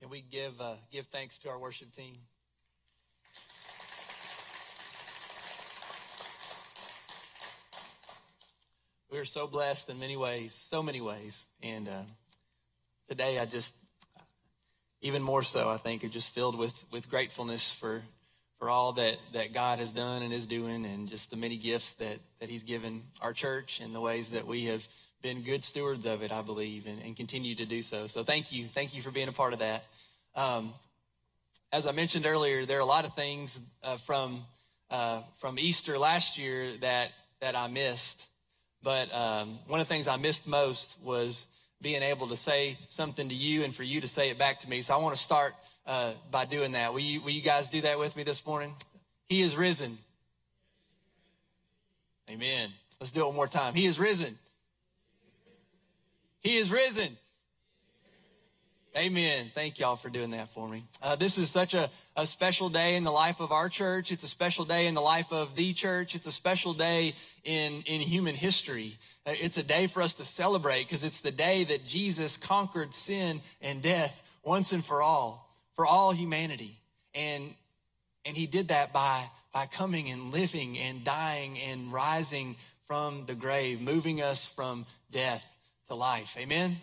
Can we give, uh, give thanks to our worship team? We are so blessed in many ways, so many ways. And uh, today, I just, even more so, I think, are just filled with, with gratefulness for, for all that, that God has done and is doing, and just the many gifts that, that He's given our church and the ways that we have been good stewards of it, I believe, and, and continue to do so. So thank you. Thank you for being a part of that. Um, as I mentioned earlier, there are a lot of things uh, from, uh, from Easter last year that, that I missed. But um, one of the things I missed most was being able to say something to you and for you to say it back to me. So I want to start uh, by doing that. Will you, will you guys do that with me this morning? He is risen. Amen. Let's do it one more time. He is risen. He is risen. Amen. Thank y'all for doing that for me. Uh, this is such a, a special day in the life of our church. It's a special day in the life of the church. It's a special day in, in human history. Uh, it's a day for us to celebrate because it's the day that Jesus conquered sin and death once and for all, for all humanity. And, and he did that by, by coming and living and dying and rising from the grave, moving us from death to life. Amen.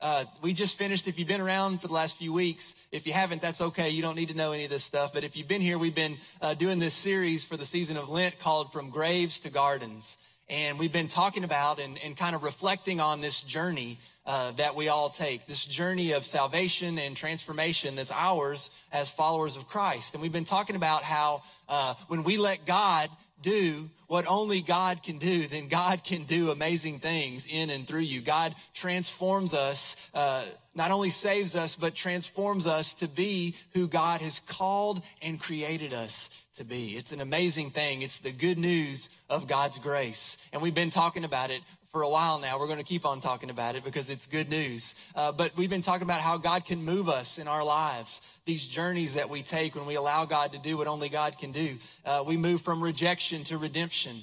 Uh, we just finished. If you've been around for the last few weeks, if you haven't, that's okay. You don't need to know any of this stuff. But if you've been here, we've been uh, doing this series for the season of Lent called From Graves to Gardens. And we've been talking about and, and kind of reflecting on this journey uh, that we all take, this journey of salvation and transformation that's ours as followers of Christ. And we've been talking about how uh, when we let God do what only God can do, then God can do amazing things in and through you. God transforms us, uh, not only saves us, but transforms us to be who God has called and created us to be. It's an amazing thing. It's the good news of God's grace. And we've been talking about it for a while now. We're going to keep on talking about it because it's good news. Uh, but we've been talking about how God can move us in our lives, these journeys that we take when we allow God to do what only God can do. Uh, we move from rejection to redemption.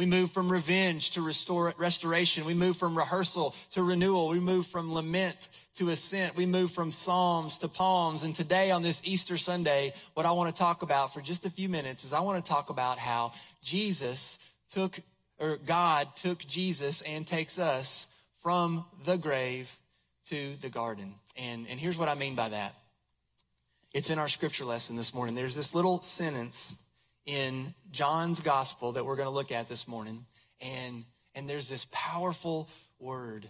We move from revenge to restore, restoration. We move from rehearsal to renewal. We move from lament to ascent. We move from psalms to palms. And today on this Easter Sunday, what I want to talk about for just a few minutes is I want to talk about how Jesus took or God took Jesus and takes us from the grave to the garden. And, and here's what I mean by that. It's in our scripture lesson this morning. There's this little sentence in John's gospel that we're going to look at this morning. And, and there's this powerful word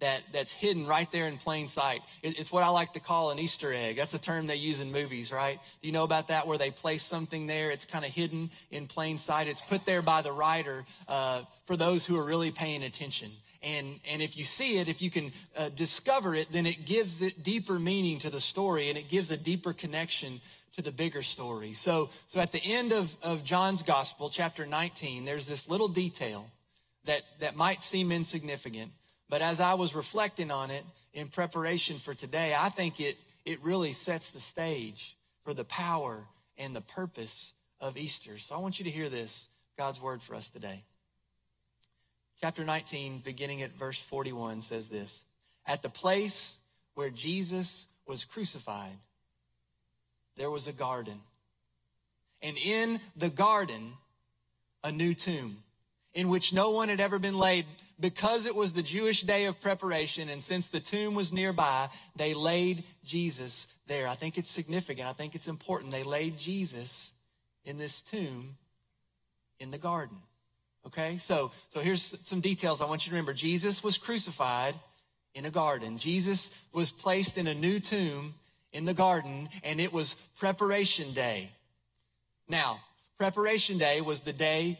that, that's hidden right there in plain sight. It, it's what I like to call an Easter egg. That's a term they use in movies, right? Do you know about that where they place something there? It's kind of hidden in plain sight. It's put there by the writer uh, for those who are really paying attention. And, and if you see it, if you can uh, discover it, then it gives it deeper meaning to the story and it gives a deeper connection to the bigger story. So, so at the end of, of John's gospel, chapter 19, there's this little detail that, that might seem insignificant, but as I was reflecting on it in preparation for today, I think it, it really sets the stage for the power and the purpose of Easter. So I want you to hear this, God's word for us today. Chapter 19, beginning at verse 41, says this At the place where Jesus was crucified, there was a garden. And in the garden, a new tomb in which no one had ever been laid because it was the Jewish day of preparation. And since the tomb was nearby, they laid Jesus there. I think it's significant. I think it's important. They laid Jesus in this tomb in the garden. Okay, so so here's some details I want you to remember. Jesus was crucified in a garden. Jesus was placed in a new tomb in the garden, and it was preparation day. Now, preparation day was the day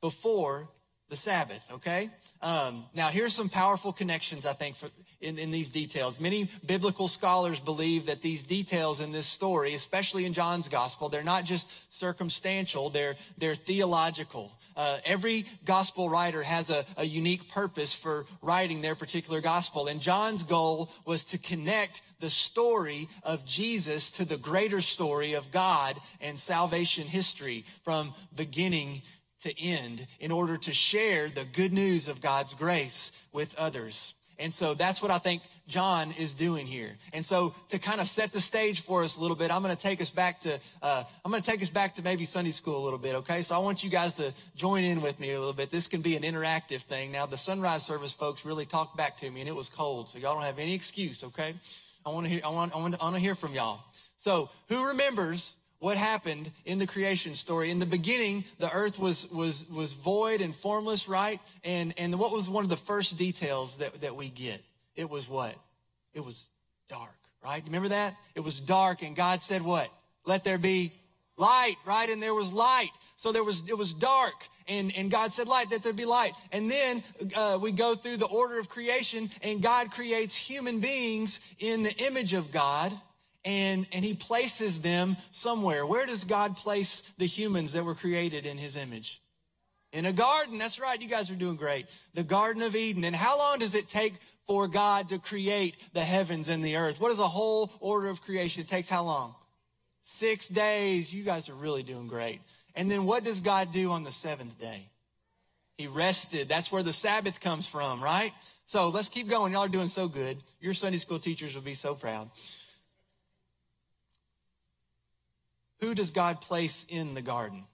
before the Sabbath, okay? Um, now, here's some powerful connections, I think, for, in, in these details. Many biblical scholars believe that these details in this story, especially in John's gospel, they're not just circumstantial, they're, they're theological. Uh, every gospel writer has a, a unique purpose for writing their particular gospel. And John's goal was to connect the story of Jesus to the greater story of God and salvation history from beginning to end in order to share the good news of God's grace with others. And so that's what I think John is doing here. And so to kind of set the stage for us a little bit, I'm going to take us back to, uh, I'm going to take us back to maybe Sunday school a little bit. Okay. So I want you guys to join in with me a little bit. This can be an interactive thing. Now the sunrise service folks really talked back to me and it was cold. So y'all don't have any excuse. Okay. I want to hear, I want, I want I want to hear from y'all. So who remembers what happened in the creation story. In the beginning, the earth was, was, was void and formless, right? And, and what was one of the first details that, that we get? It was what? It was dark, right? Remember that? It was dark and God said what? Let there be light, right? And there was light. So there was, it was dark and, and God said light, that there be light. And then uh, we go through the order of creation and God creates human beings in the image of God and, and he places them somewhere. Where does God place the humans that were created in his image? In a garden. That's right. You guys are doing great. The Garden of Eden. And how long does it take for God to create the heavens and the earth? What is the whole order of creation? It takes how long? Six days. You guys are really doing great. And then what does God do on the seventh day? He rested. That's where the Sabbath comes from, right? So let's keep going. Y'all are doing so good. Your Sunday school teachers will be so proud. Who does God place in the garden?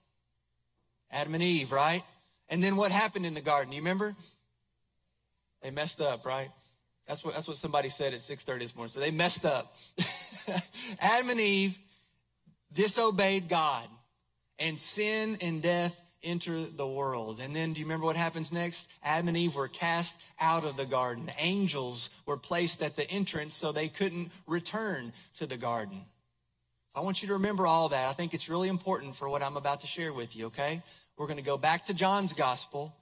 Adam and Eve, right? And then what happened in the garden? You remember? They messed up, right? That's what, that's what somebody said at 6.30 this morning. So they messed up. Adam and Eve disobeyed God and sin and death enter the world. And then do you remember what happens next? Adam and Eve were cast out of the garden. Angels were placed at the entrance so they couldn't return to the garden. I want you to remember all that. I think it's really important for what I'm about to share with you, okay? We're going to go back to John's gospel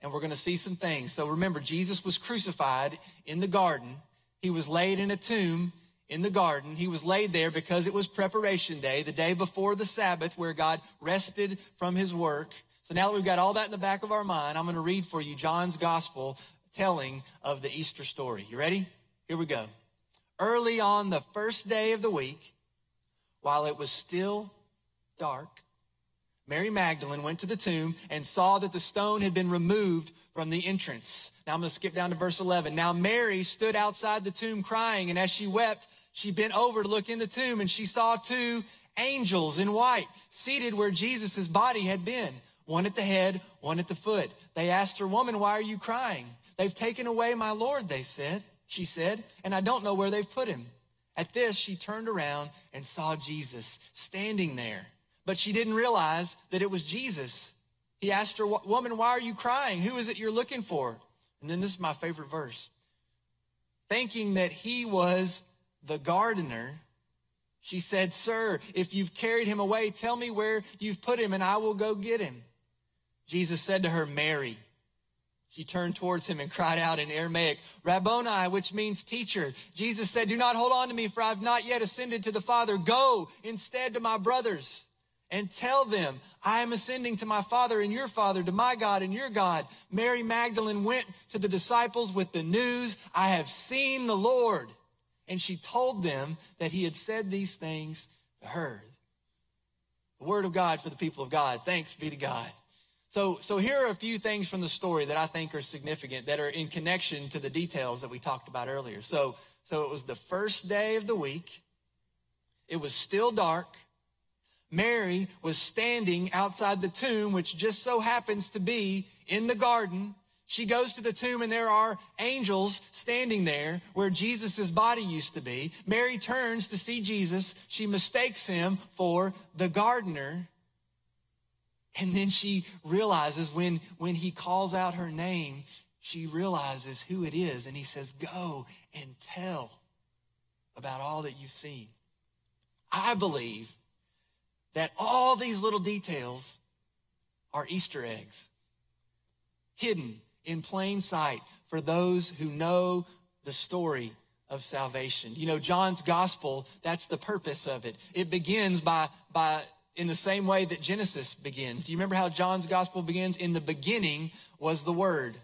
and we're going to see some things. So remember, Jesus was crucified in the garden. He was laid in a tomb in the garden. He was laid there because it was preparation day, the day before the Sabbath where God rested from his work. So now that we've got all that in the back of our mind, I'm going to read for you John's gospel telling of the Easter story. You ready? Here we go. Early on the first day of the week, while it was still dark, Mary Magdalene went to the tomb and saw that the stone had been removed from the entrance. Now I'm going to skip down to verse 11. Now Mary stood outside the tomb crying, and as she wept, she bent over to look in the tomb, and she saw two angels in white seated where Jesus' body had been, one at the head, one at the foot. They asked her, Woman, why are you crying? They've taken away my Lord, they said. She said, and I don't know where they've put him. At this, she turned around and saw Jesus standing there. But she didn't realize that it was Jesus. He asked her, Woman, why are you crying? Who is it you're looking for? And then this is my favorite verse. Thinking that he was the gardener, she said, Sir, if you've carried him away, tell me where you've put him and I will go get him. Jesus said to her, Mary. She turned towards him and cried out in Aramaic, Rabboni, which means teacher. Jesus said, Do not hold on to me, for I have not yet ascended to the Father. Go instead to my brothers and tell them, I am ascending to my Father and your Father, to my God and your God. Mary Magdalene went to the disciples with the news, I have seen the Lord. And she told them that he had said these things to her. The word of God for the people of God. Thanks be to God. So, so here are a few things from the story that I think are significant that are in connection to the details that we talked about earlier. So, so it was the first day of the week. It was still dark. Mary was standing outside the tomb, which just so happens to be in the garden. She goes to the tomb and there are angels standing there where Jesus' body used to be. Mary turns to see Jesus. She mistakes him for the gardener. And then she realizes when, when he calls out her name, she realizes who it is. And he says, Go and tell about all that you've seen. I believe that all these little details are Easter eggs hidden in plain sight for those who know the story of salvation. You know, John's gospel, that's the purpose of it. It begins by, by in the same way that Genesis begins. Do you remember how John's gospel begins? In the beginning was the Word.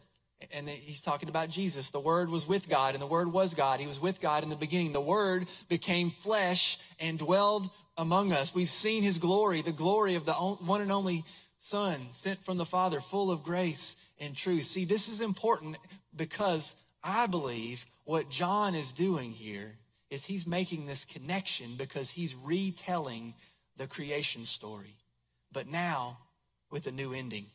And he's talking about Jesus. The Word was with God, and the Word was God. He was with God in the beginning. The Word became flesh and dwelled among us. We've seen his glory, the glory of the one and only Son sent from the Father, full of grace and truth. See, this is important because I believe what John is doing here is he's making this connection because he's retelling the creation story, but now with a new ending.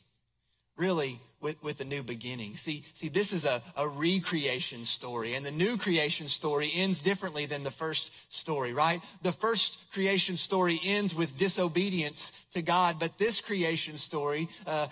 Really, with, with a new beginning. See, see, this is a, a recreation story, and the new creation story ends differently than the first story, right? The first creation story ends with disobedience to God, but this creation story uh,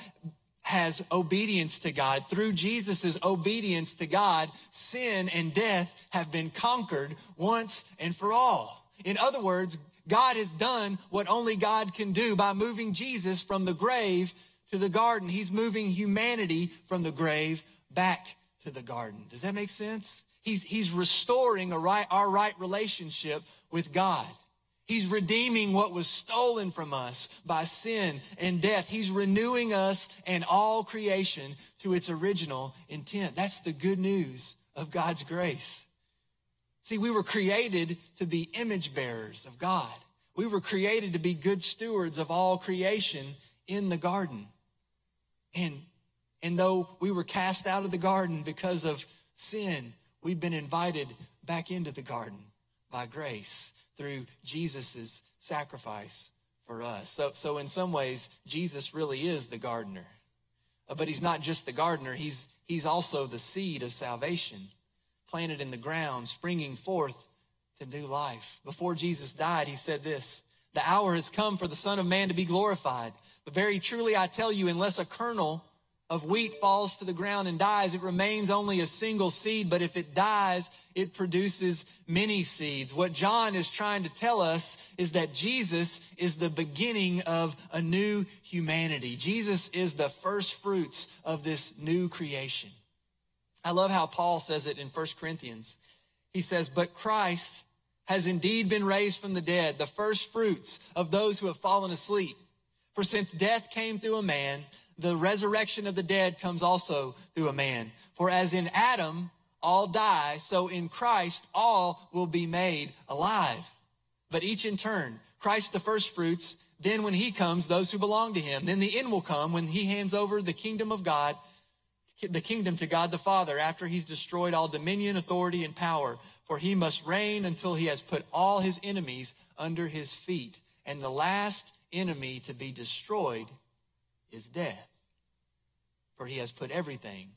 has obedience to God. Through Jesus' obedience to God, sin and death have been conquered once and for all. In other words, God has done what only God can do by moving Jesus from the grave to the garden. He's moving humanity from the grave back to the garden. Does that make sense? He's, he's restoring right, our right relationship with God. He's redeeming what was stolen from us by sin and death. He's renewing us and all creation to its original intent. That's the good news of God's grace. See, we were created to be image bearers of God. We were created to be good stewards of all creation in the garden. And, and though we were cast out of the garden because of sin, we've been invited back into the garden by grace through Jesus' sacrifice for us. So, so in some ways, Jesus really is the gardener. Uh, but he's not just the gardener, he's, he's also the seed of salvation planted in the ground, springing forth to new life. Before Jesus died, he said this, the hour has come for the Son of Man to be glorified. But very truly, I tell you, unless a kernel of wheat falls to the ground and dies, it remains only a single seed. But if it dies, it produces many seeds. What John is trying to tell us is that Jesus is the beginning of a new humanity. Jesus is the first fruits of this new creation. I love how Paul says it in 1 Corinthians. He says, But Christ has indeed been raised from the dead, the first fruits of those who have fallen asleep. For since death came through a man, the resurrection of the dead comes also through a man. For as in Adam all die, so in Christ all will be made alive. But each in turn, Christ the first fruits, then when he comes, those who belong to him. Then the end will come when he hands over the kingdom of God, the kingdom to God the Father after he's destroyed all dominion, authority, and power. For he must reign until he has put all his enemies under his feet. And the last enemy to be destroyed is death, for he has put everything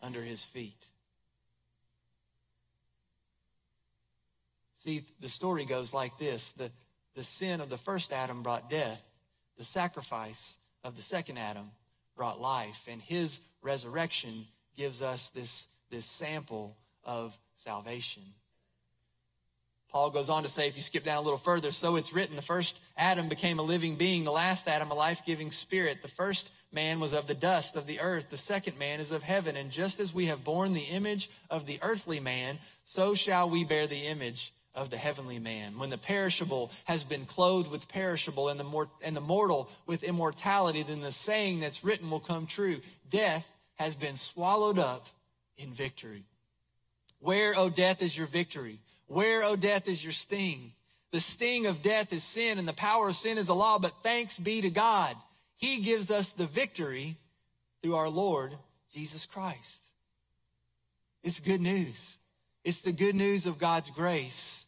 under his feet. See, the story goes like this. The, the sin of the first Adam brought death. The sacrifice of the second Adam brought life. And his resurrection gives us this, this sample of salvation. Paul goes on to say, if you skip down a little further, so it's written, the first Adam became a living being, the last Adam a life-giving spirit. The first man was of the dust of the earth, the second man is of heaven. And just as we have borne the image of the earthly man, so shall we bear the image of the heavenly man. When the perishable has been clothed with perishable and the, mor- and the mortal with immortality, then the saying that's written will come true. Death has been swallowed up in victory. Where, O oh, death, is your victory? Where, O death, is your sting? The sting of death is sin, and the power of sin is the law, but thanks be to God. He gives us the victory through our Lord Jesus Christ. It's good news. It's the good news of God's grace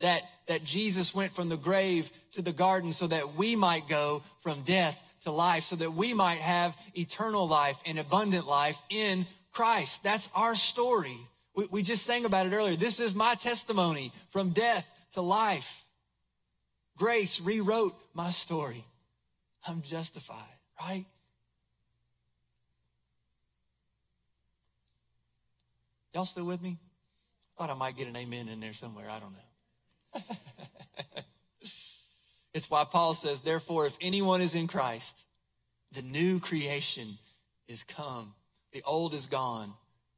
that, that Jesus went from the grave to the garden so that we might go from death to life, so that we might have eternal life and abundant life in Christ. That's our story. We, we just sang about it earlier. This is my testimony from death to life. Grace rewrote my story. I'm justified, right? Y'all still with me? Thought I might get an amen in there somewhere. I don't know. it's why Paul says, therefore, if anyone is in Christ, the new creation is come. The old is gone.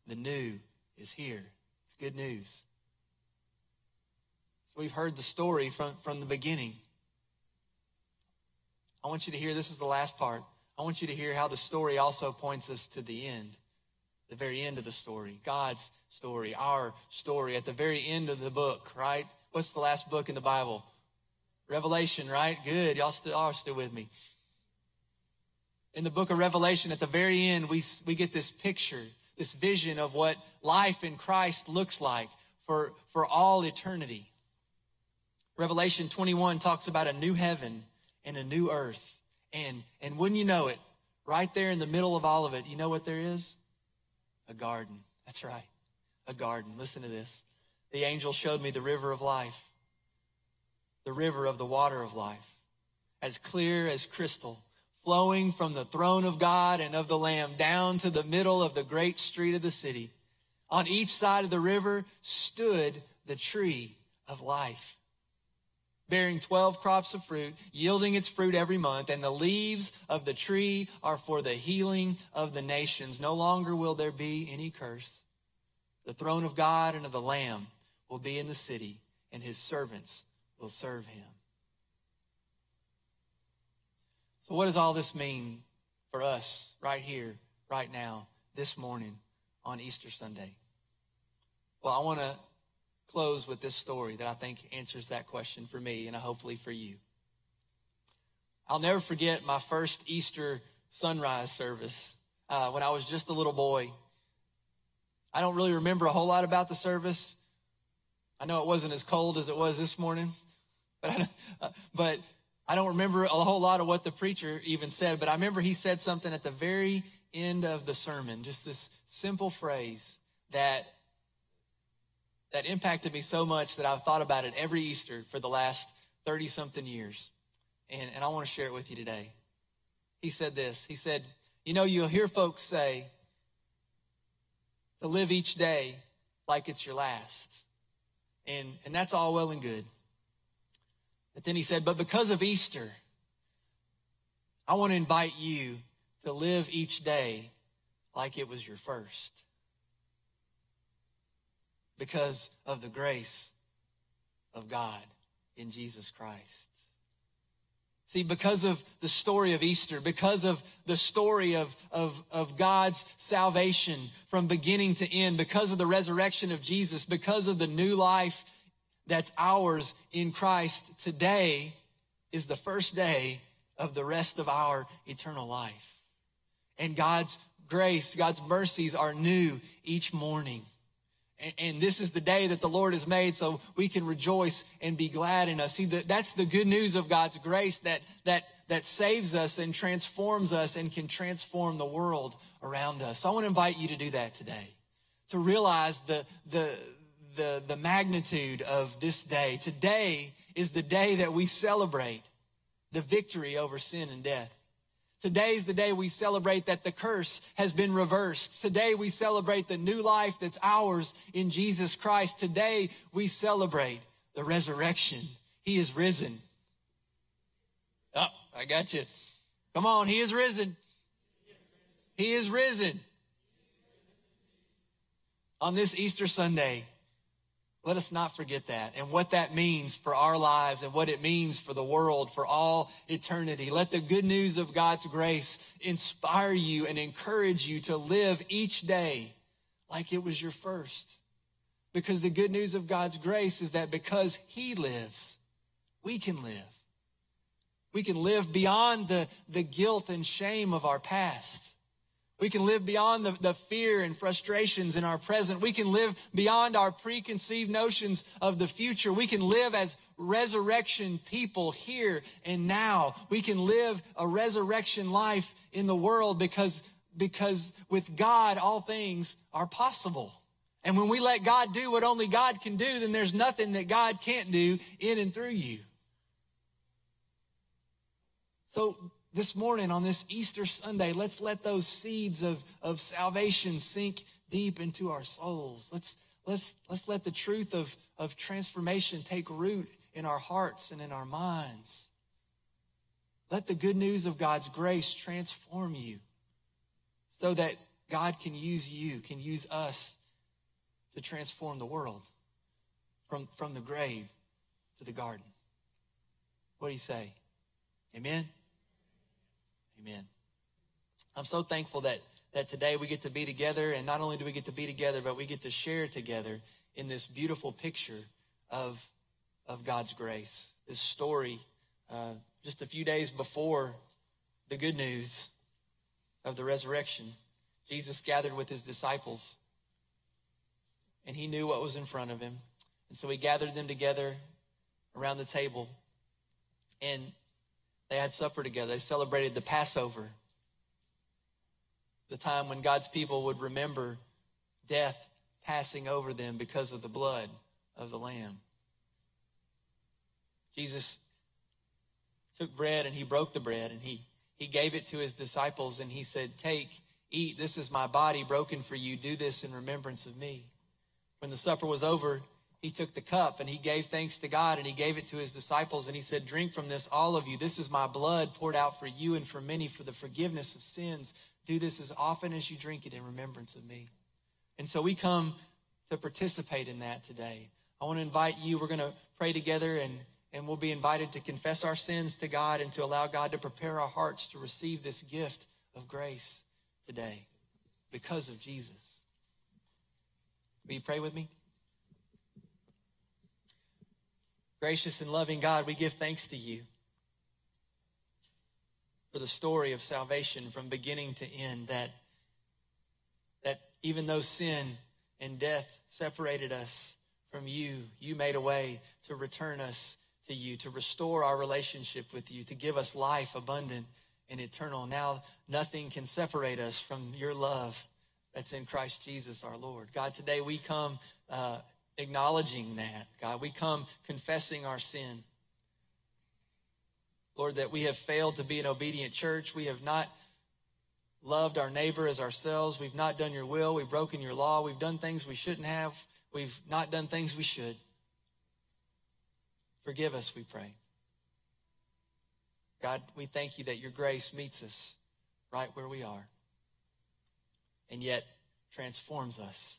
The new is here. It's good news. So we've heard the story from, from the beginning. I want you to hear this is the last part. I want you to hear how the story also points us to the end, the very end of the story, God's story, our story at the very end of the book, right? What's the last book in the Bible? Revelation, right? Good. Y'all still are still with me. In the book of Revelation, at the very end, we, we get this picture this vision of what life in Christ looks like for, for all eternity. Revelation 21 talks about a new heaven and a new earth. And, and wouldn't you know it, right there in the middle of all of it, you know what there is? A garden. That's right. A garden. Listen to this. The angel showed me the river of life, the river of the water of life, as clear as crystal, flowing from the throne of God and of the Lamb down to the middle of the great street of the city. On each side of the river stood the tree of life bearing 12 crops of fruit, yielding its fruit every month, and the leaves of the tree are for the healing of the nations. No longer will there be any curse. The throne of God and of the Lamb will be in the city, and his servants will serve him. So, what does all this mean for us right here, right now, this morning on Easter Sunday? Well, I want to close with this story that I think answers that question for me and hopefully for you. I'll never forget my first Easter sunrise service uh, when I was just a little boy. I don't really remember a whole lot about the service. I know it wasn't as cold as it was this morning, but I, uh, but I don't remember a whole lot of what the preacher even said. But I remember he said something at the very end of the sermon, just this simple phrase that that impacted me so much that I've thought about it every Easter for the last 30 something years. And, and I want to share it with you today. He said this He said, You know, you'll hear folks say to live each day like it's your last. And, and that's all well and good. But then he said, But because of Easter, I want to invite you to live each day like it was your first because of the grace of God in Jesus Christ. See, because of the story of Easter, because of the story of, of, of God's salvation from beginning to end, because of the resurrection of Jesus, because of the new life that's ours in Christ, today is the first day of the rest of our eternal life. And God's grace, God's mercies are new each morning. And this is the day that the Lord has made so we can rejoice and be glad in us. See, that's the good news of God's grace that, that, that saves us and transforms us and can transform the world around us. So I want to invite you to do that today, to realize the, the, the, the magnitude of this day. Today is the day that we celebrate the victory over sin and death. Today is the day we celebrate that the curse has been reversed. Today we celebrate the new life that's ours in Jesus Christ. Today we celebrate the resurrection. He is risen. Oh, I got you. Come on, he is risen. He is risen. On this Easter Sunday, let us not forget that and what that means for our lives and what it means for the world for all eternity. Let the good news of God's grace inspire you and encourage you to live each day like it was your first. Because the good news of God's grace is that because He lives, we can live. We can live beyond the, the guilt and shame of our past. We can live beyond the, the fear and frustrations in our present. We can live beyond our preconceived notions of the future. We can live as resurrection people here and now. We can live a resurrection life in the world because, because with God, all things are possible. And when we let God do what only God can do, then there's nothing that God can't do in and through you. So this morning on this Easter Sunday, let's let those seeds of, of salvation sink deep into our souls. Let's, let's, let's let the truth of, of transformation take root in our hearts and in our minds. Let the good news of God's grace transform you so that God can use you, can use us to transform the world from, from the grave to the garden. What do you say? Amen? Amen. I'm so thankful that, that today we get to be together, and not only do we get to be together, but we get to share together in this beautiful picture of, of God's grace. This story, uh, just a few days before the good news of the resurrection, Jesus gathered with his disciples, and he knew what was in front of him. And so he gathered them together around the table, and they had supper together. They celebrated the Passover, the time when God's people would remember death passing over them because of the blood of the Lamb. Jesus took bread and he broke the bread and he, he gave it to his disciples and he said, Take, eat, this is my body broken for you. Do this in remembrance of me. When the supper was over, he took the cup and he gave thanks to God and he gave it to his disciples and he said, Drink from this, all of you. This is my blood poured out for you and for many for the forgiveness of sins. Do this as often as you drink it in remembrance of me. And so we come to participate in that today. I want to invite you. We're going to pray together and, and we'll be invited to confess our sins to God and to allow God to prepare our hearts to receive this gift of grace today because of Jesus. Will you pray with me? Gracious and loving God, we give thanks to you for the story of salvation from beginning to end that that even though sin and death separated us from you, you made a way to return us to you, to restore our relationship with you, to give us life abundant and eternal. Now nothing can separate us from your love that's in Christ Jesus our Lord. God, today we come uh, acknowledging that. God, we come confessing our sin. Lord, that we have failed to be an obedient church. We have not loved our neighbor as ourselves. We've not done your will. We've broken your law. We've done things we shouldn't have. We've not done things we should. Forgive us, we pray. God, we thank you that your grace meets us right where we are and yet transforms us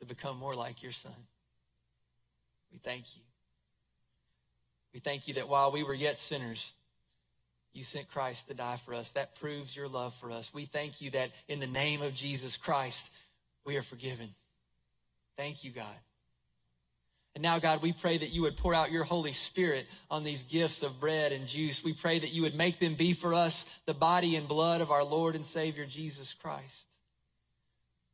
to become more like your son. We thank you. We thank you that while we were yet sinners, you sent Christ to die for us. That proves your love for us. We thank you that in the name of Jesus Christ, we are forgiven. Thank you, God. And now, God, we pray that you would pour out your Holy Spirit on these gifts of bread and juice. We pray that you would make them be for us the body and blood of our Lord and Savior, Jesus Christ,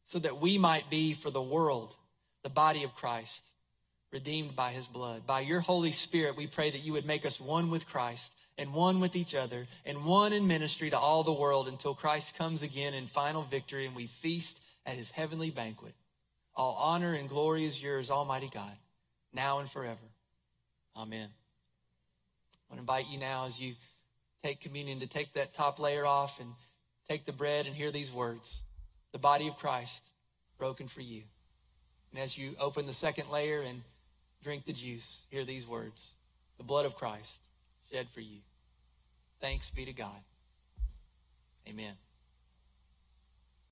so that we might be for the world the body of Christ redeemed by his blood. By your Holy Spirit, we pray that you would make us one with Christ and one with each other and one in ministry to all the world until Christ comes again in final victory and we feast at his heavenly banquet. All honor and glory is yours, Almighty God, now and forever. Amen. I want to invite you now as you take communion to take that top layer off and take the bread and hear these words. The body of Christ broken for you. And as you open the second layer and drink the juice, hear these words the blood of Christ shed for you. Thanks be to God. Amen.